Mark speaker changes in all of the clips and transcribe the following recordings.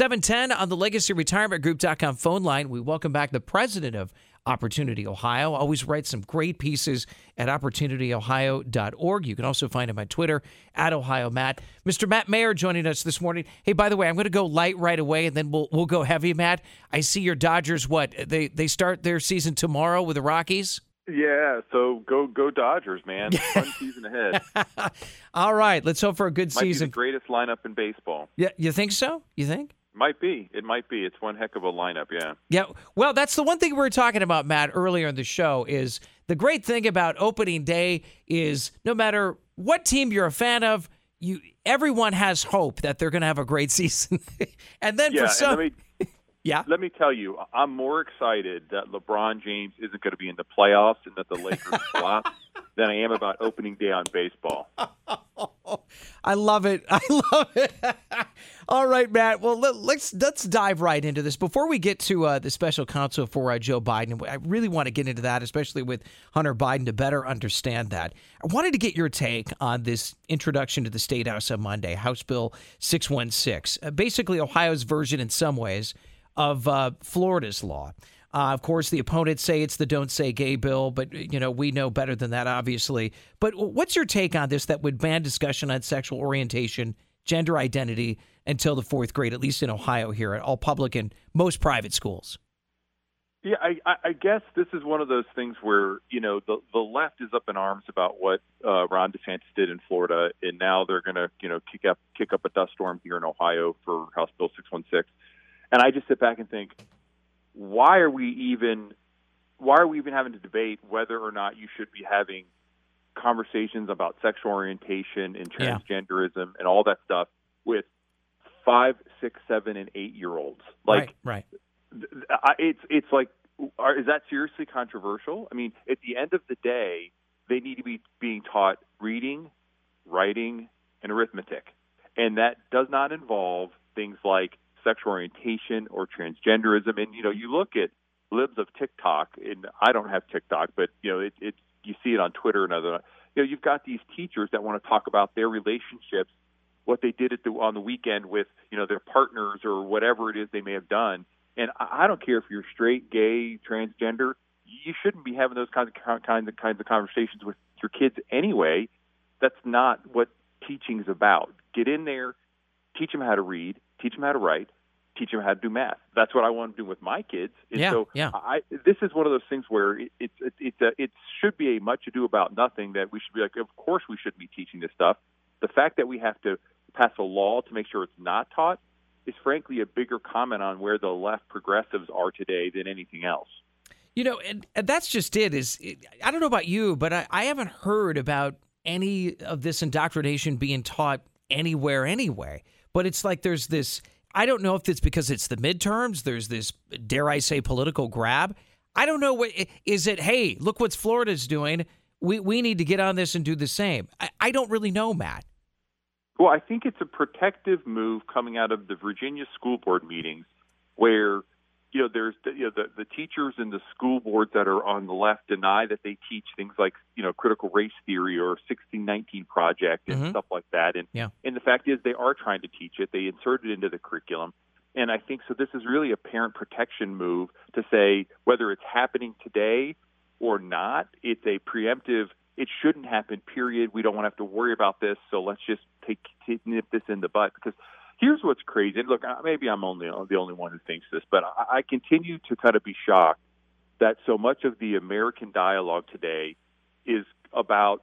Speaker 1: 710 on the Legacy Retirement Group.com phone line. We welcome back the president of Opportunity Ohio. Always writes some great pieces at opportunityohio.org. You can also find him on Twitter at Ohio Matt. Mr. Matt Mayer joining us this morning. Hey, by the way, I'm going to go light right away and then we'll we'll go heavy, Matt. I see your Dodgers. What they they start their season tomorrow with the Rockies.
Speaker 2: Yeah, so go go Dodgers, man! Fun season ahead.
Speaker 1: All right, let's hope for a good
Speaker 2: Might
Speaker 1: season.
Speaker 2: Greatest lineup in baseball.
Speaker 1: Yeah, you think so? You think?
Speaker 2: Might be. It might be. It's one heck of a lineup. Yeah.
Speaker 1: Yeah. Well, that's the one thing we were talking about, Matt, earlier in the show. Is the great thing about opening day is no matter what team you're a fan of, you everyone has hope that they're going to have a great season, and then
Speaker 2: yeah,
Speaker 1: for some,
Speaker 2: let me,
Speaker 1: yeah.
Speaker 2: Let me tell you, I'm more excited that LeBron James isn't going to be in the playoffs and that the Lakers flop than I am about opening day on baseball.
Speaker 1: I love it. I love it. All right, Matt. Well, let, let's let's dive right into this. Before we get to uh, the special counsel for uh, Joe Biden, I really want to get into that, especially with Hunter Biden, to better understand that. I wanted to get your take on this introduction to the State House on Monday, House Bill 616. Uh, basically, Ohio's version, in some ways, of uh, Florida's law. Uh, of course, the opponents say it's the "Don't Say Gay" bill, but you know we know better than that, obviously. But what's your take on this? That would ban discussion on sexual orientation, gender identity until the fourth grade, at least in Ohio here at all public and most private schools.
Speaker 2: Yeah, I, I guess this is one of those things where you know the the left is up in arms about what uh, Ron DeSantis did in Florida, and now they're going to you know kick up kick up a dust storm here in Ohio for House Bill 616. And I just sit back and think, why are we even why are we even having to debate whether or not you should be having conversations about sexual orientation and transgenderism yeah. and all that stuff with five, six, seven, and eight year olds? Like,
Speaker 1: right,
Speaker 2: right. It's it's like, are, is that seriously controversial? I mean, at the end of the day, they need to be being taught reading, writing, and arithmetic, and that does not involve things like sexual orientation or transgenderism. And you know, you look at libs of TikTok, and I don't have TikTok, but you know, it, it you see it on Twitter and other. You know, you've got these teachers that want to talk about their relationships, what they did at the, on the weekend with you know their partners or whatever it is they may have done. And I, I don't care if you're straight, gay, transgender. You shouldn't be having those kinds of kinds of kinds of conversations with your kids anyway. That's not what teaching is about. Get in there, teach them how to read, teach them how to write, teach them how to do math. That's what I want to do with my kids. And
Speaker 1: yeah,
Speaker 2: so
Speaker 1: yeah.
Speaker 2: I, this is one of those things where it, it, it, a, it should be a much ado about nothing that we should be like, of course we should be teaching this stuff. The fact that we have to pass a law to make sure it's not taught is frankly a bigger comment on where the left progressives are today than anything else.
Speaker 1: You know, and, and that's just it. Is I don't know about you, but I, I haven't heard about any of this indoctrination being taught anywhere anyway. But it's like there's this. I don't know if it's because it's the midterms. There's this, dare I say, political grab. I don't know what is it. Hey, look what Florida's doing. We we need to get on this and do the same. I, I don't really know, Matt.
Speaker 2: Well, I think it's a protective move coming out of the Virginia school board meetings, where you know there's the, you know the, the teachers and the school boards that are on the left deny that they teach things like you know critical race theory or 1619 project and
Speaker 1: Mhm.
Speaker 2: stuff like that. And
Speaker 1: Yeah.
Speaker 2: and the fact is they are trying to teach it. They insert it into the curriculum. And I think so this is really a parent protection move to say whether it's happening today or not it's a preemptive it shouldn't happen period. We don't want to have to worry about this so let's just take, take nip this in the butt because here's what's crazy. And look, maybe I'm only the only one who thinks this, but I, I continue to kind of be shocked that so much of the American dialogue today is about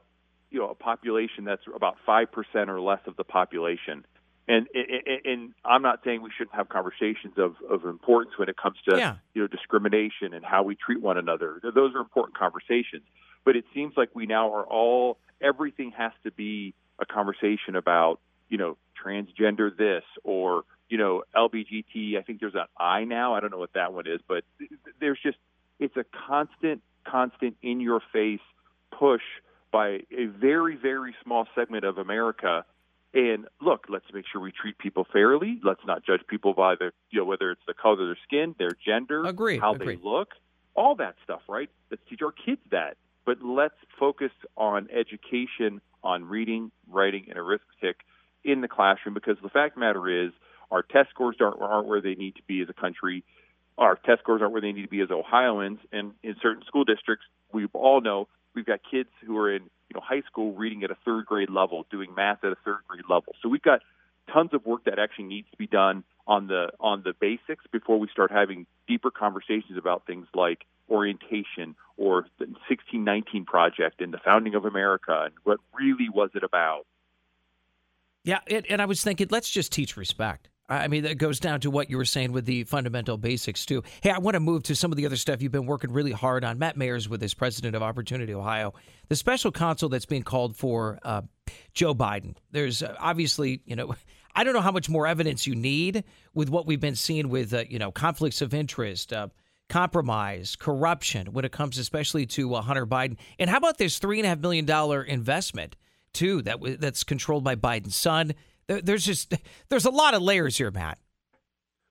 Speaker 2: you know a population that's about five percent or less of the population. And, and and I'm not saying we shouldn't have conversations of, of importance when it comes to
Speaker 1: Yeah.
Speaker 2: you know discrimination and how we treat one another. Those are important conversations. But it seems like we now are all everything has to be a conversation about you know transgender this or you know LBGT. I think there's an I now. I don't know what that one is, but there's just it's a constant, constant in your face push by a very, very small segment of America. And look, let's make sure we treat people fairly. Let's not judge people by their, you know whether it's the color of their skin, their gender,
Speaker 1: Agreed,
Speaker 2: how
Speaker 1: agreed.
Speaker 2: they look, all that stuff. Right? Let's teach our kids that. But let's focus on education, on reading, writing, and arithmetic in the classroom because the fact the matter is Our test scores aren't, aren't where they need to be as a country. Our test scores aren't where they need to be as Ohioans. And in certain school districts, we all know we've got kids who are in you know high school reading at a third grade level, doing math at a third grade level. So we've got tons of work that actually needs to be done on the on the basics before we start having deeper conversations about things like orientation or the 1619 project and the founding of America and what really was it about.
Speaker 1: Yeah, it, and I was thinking, let's just teach respect. I mean, that goes down to what you were saying with the fundamental basics, too. Hey, I want to move to some of the other stuff you've been working really hard on. Matt Mayers with his president of Opportunity Ohio, the special counsel that's being called for uh, Joe Biden. There's uh, obviously, you know, I don't know how much more evidence you need with what we've been seeing with, uh, you know, conflicts of interest, uh, compromise, corruption when it comes especially to uh, Hunter Biden. And how about this $3.5 million investment, too, that that's controlled by Biden's son? There's just there's a lot of layers here, Matt.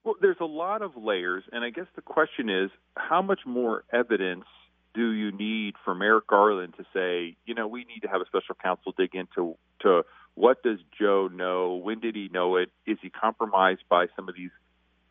Speaker 2: Well, there's a lot of layers, and I guess the question is, how much more evidence do you need for Merrick Garland to say, you know, we need to have a special counsel dig into to what does Joe know? When did he know it? Is he compromised by some of these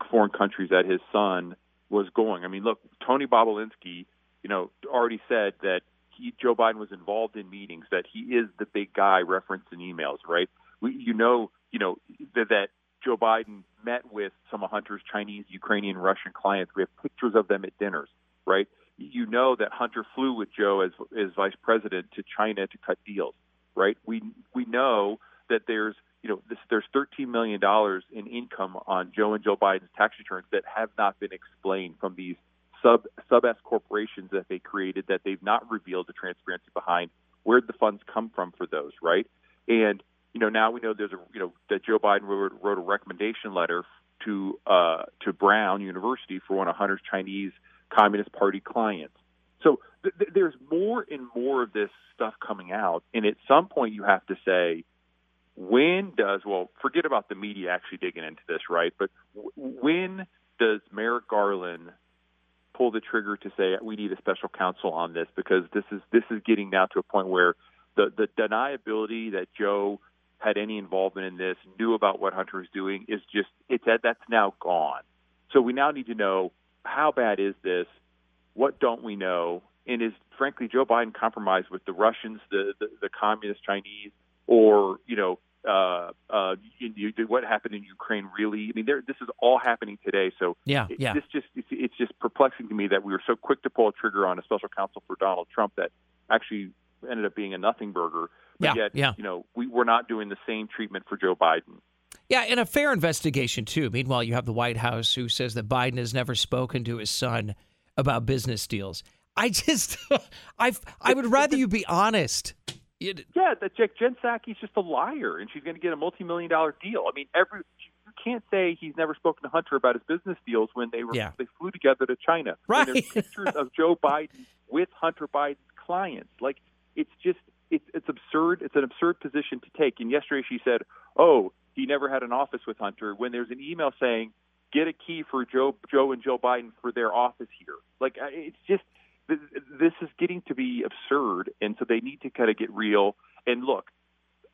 Speaker 2: foreign countries that his son was going? I mean, look, Tony Bobulinski, you know, already said that he, Joe Biden was involved in meetings, that he is the big guy referenced in emails, right? We, you know, you know that, that Joe Biden met with some of Hunter's Chinese, Ukrainian, Russian clients. We have pictures of them at dinners, right? You know that Hunter flew with Joe as as vice president to China to cut deals, right? We we know that there's you know this, there's 13 million dollars in income on Joe and Joe Biden's tax returns that have not been explained from these sub sub S corporations that they created that they've not revealed the transparency behind. Where'd the funds come from for those, right? And you know, now we know there's a, you know, that Joe Biden wrote, wrote a recommendation letter to uh, to Brown University for one of Hunter's Chinese Communist Party clients. So th- th- there's more and more of this stuff coming out, and at some point you have to say, when does well, forget about the media actually digging into this, right? But w- when does Merrick Garland pull the trigger to say we need a special counsel on this because this is this is getting now to a point where the the deniability that Joe had any involvement in this, knew about what Hunter was doing, is just it's that's now gone. So we now need to know how bad is this? What don't we know? And is frankly Joe Biden compromised with the Russians, the the, the communist Chinese, or you know uh, uh, you, what happened in Ukraine really? I mean, there, this is all happening today. So
Speaker 1: yeah, yeah.
Speaker 2: This just it's, it's just perplexing to me that we were so quick to pull a trigger on a special counsel for Donald Trump that actually ended up being a nothing burger. But
Speaker 1: yeah,
Speaker 2: yet,
Speaker 1: yeah.
Speaker 2: you know, we, we're not doing the same treatment for Joe Biden.
Speaker 1: Yeah, and a fair investigation too. Meanwhile, you have the White House who says that Biden has never spoken to his son about business deals. I just, I, I would rather you be honest.
Speaker 2: It, yeah, that Jen Psaki's just a liar, and she's going to get a multi-million dollar deal. I mean, every you can't say he's never spoken to Hunter about his business deals when they were
Speaker 1: yeah.
Speaker 2: they flew together to China.
Speaker 1: Right.
Speaker 2: And there's pictures of Joe Biden with Hunter Biden's clients. Like it's just it's it's absurd. It's an absurd position to take. And yesterday she said, "Oh, he never had an office with Hunter." When there's an email saying, "Get a key for Joe Joe and Joe Biden for their office here." Like it's just this is getting to be absurd, and so they need to kind of get real. And look,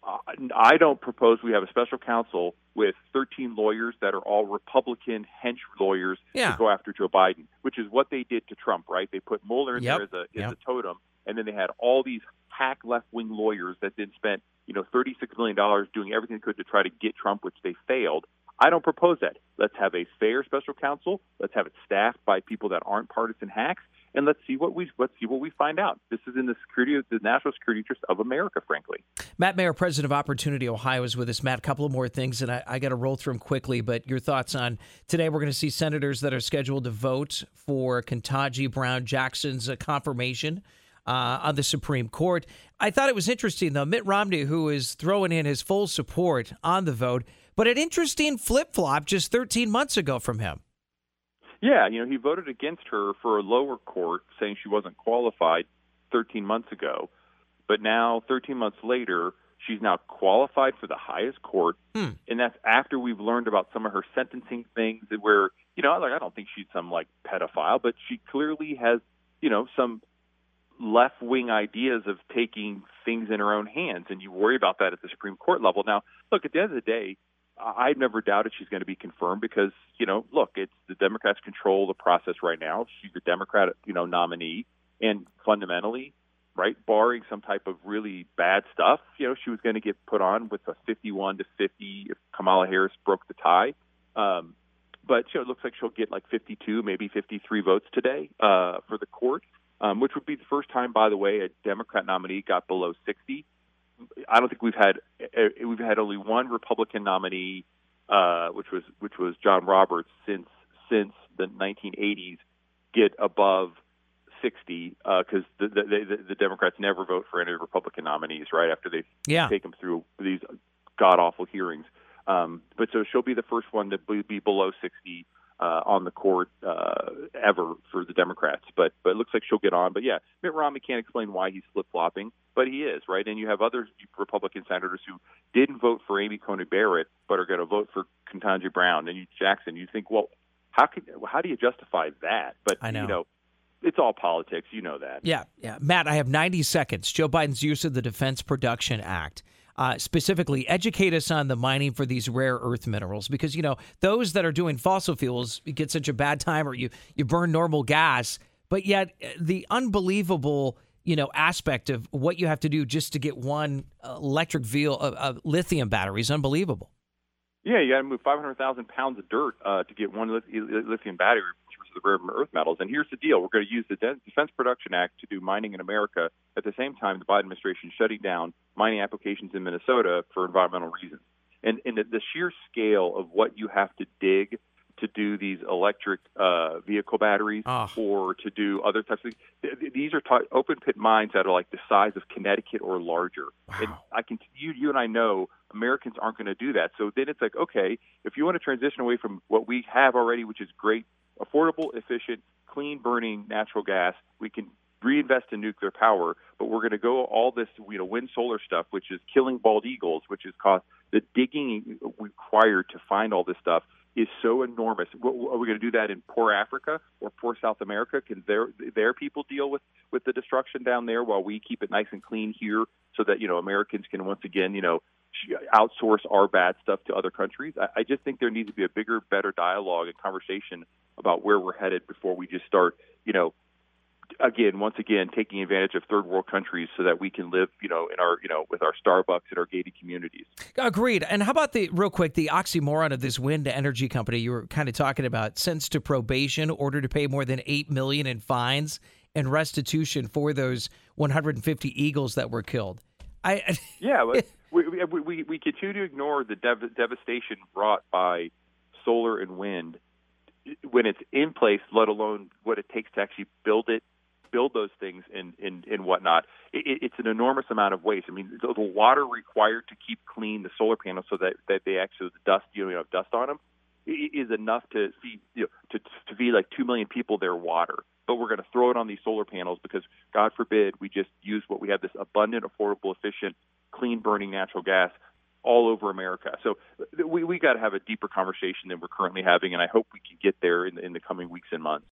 Speaker 2: I don't propose we have a special counsel with 13 lawyers that are all Republican hench lawyers
Speaker 1: yeah.
Speaker 2: to go after Joe Biden, which is what they did to Trump, right? They put Mueller in
Speaker 1: yep.
Speaker 2: there as a as
Speaker 1: yep.
Speaker 2: a totem, and then they had all these hack left wing lawyers that then spent you know 36 million dollars doing everything they could to try to get Trump, which they failed. I don't propose that. Let's have a fair special counsel. Let's have it staffed by people that aren't partisan hacks, and let's see what we let's see what we find out. This is in the security of the national security interest of America, frankly.
Speaker 1: Matt Mayer, president of Opportunity Ohio, is with us. Matt, a couple of more things, and I, I got to roll through them quickly. But your thoughts on today? We're going to see senators that are scheduled to vote for Ketanji Brown Jackson's uh, confirmation. Uh, on the Supreme Court. I thought it was interesting, though, Mitt Romney, who is throwing in his full support on the vote, but an interesting flip flop just 13 months ago from him.
Speaker 2: Yeah, you know, he voted against her for a lower court, saying she wasn't qualified 13 months ago. But now, 13 months later, she's now qualified for the highest court,
Speaker 1: hmm.
Speaker 2: and that's after we've learned about some of her sentencing things where, you know, like I don't think she's some like pedophile, but she clearly has, you know, some left wing ideas of taking things in her own hands, and you worry about that at the Supreme Court level. Now, look, at the end of the day, I've never doubted she's going to be confirmed because you know, look, it's the Democrats control the process right now. She's a Democrat, you know, nominee, and fundamentally, right, barring some type of really bad stuff, you know, she was going to get put on with a 51 to 50 if Kamala Harris broke the tie. Um, but you know, it looks like she'll get like 52, maybe 53 votes today uh, for the court, um, which would be the first time, by the way, a Democrat nominee got below 60. I don't think we've had uh, we've had only one Republican nominee, uh, which was which was John Roberts since since the 1980s, get above 60 because uh, the, the, the the Democrats never vote for any Republican nominees right after they
Speaker 1: yeah.
Speaker 2: take them through these god awful hearings. Um, but so she'll be the first one to be below 60 uh, on the court uh, ever for the Democrats. But but it looks like she'll get on. But yeah, Mitt Romney can't explain why he's flip flopping, but he is right. And you have other Republican senators who didn't vote for Amy Coney Barrett, but are going to vote for Ketanji Brown and you, Jackson. You think, well, how can how do you justify that? But
Speaker 1: I know.
Speaker 2: you know. It's all politics, you know that.
Speaker 1: Yeah, yeah. Matt, I have 90 seconds. Joe Biden's use of the Defense Production Act uh, specifically educate us on the mining for these rare earth minerals because you know those that are doing fossil fuels get such a bad time or you you burn normal gas but yet uh, the unbelievable you know aspect of what you have to do just to get one electric vehicle uh, uh, lithium battery is unbelievable
Speaker 2: yeah you got to move 500000 pounds of dirt uh, to get one lithium battery versus the rare earth metals. And here's the deal: we're going to use the Defense Production Act to do mining in America. At the same time, the Biden administration shutting down mining applications in Minnesota for environmental reasons. And, and the sheer scale of what you have to dig to do these electric uh, vehicle batteries
Speaker 1: oh.
Speaker 2: or to do other types of these are t- open pit mines that are like the size of Connecticut or larger.
Speaker 1: Wow.
Speaker 2: And I can you you and I know Americans aren't going to do that. So then it's like okay, if you want to transition away from what we have already, which is great affordable, efficient, clean burning natural gas. We can reinvest in nuclear power, but we're going to go all this, you know, wind solar stuff, which is killing bald eagles, which is cost the digging required to find all this stuff is so enormous. Are we going to do that in poor Africa or poor South America? Can their their people deal with with the destruction down there while we keep it nice and clean here, so that you know Americans can once again, you know, outsource our bad stuff to other countries? I, I just think there needs to be a bigger, better dialogue and conversation about where we're headed before we just start, you know, again, once again, taking advantage of third world countries so that we can live, you know, in our, you know, with our Starbucks and our gated communities.
Speaker 1: Agreed. And how about the real quick the oxymoron of this wind energy company you were kind of talking about, sentenced to probation, ordered to pay more than eight million in fines and restitution for those 150 eagles that were killed. I
Speaker 2: yeah, we, we, we we continue to ignore the dev- devastation brought by solar and wind when it's in place, let alone what it takes to actually build it, build those things and and, and whatnot. It, it's an enormous amount of waste. I mean, the, the water required to keep clean the solar panels so that that they actually the dust you know have dust on them is enough to feed you know, to to feed like two million people their water. But we're going to throw it on these solar panels because God forbid we just use what we have this abundant, affordable, efficient, clean burning natural gas all over America. So we we got to have a deeper conversation than we're currently having, and I hope we can get there in, in the coming weeks and months.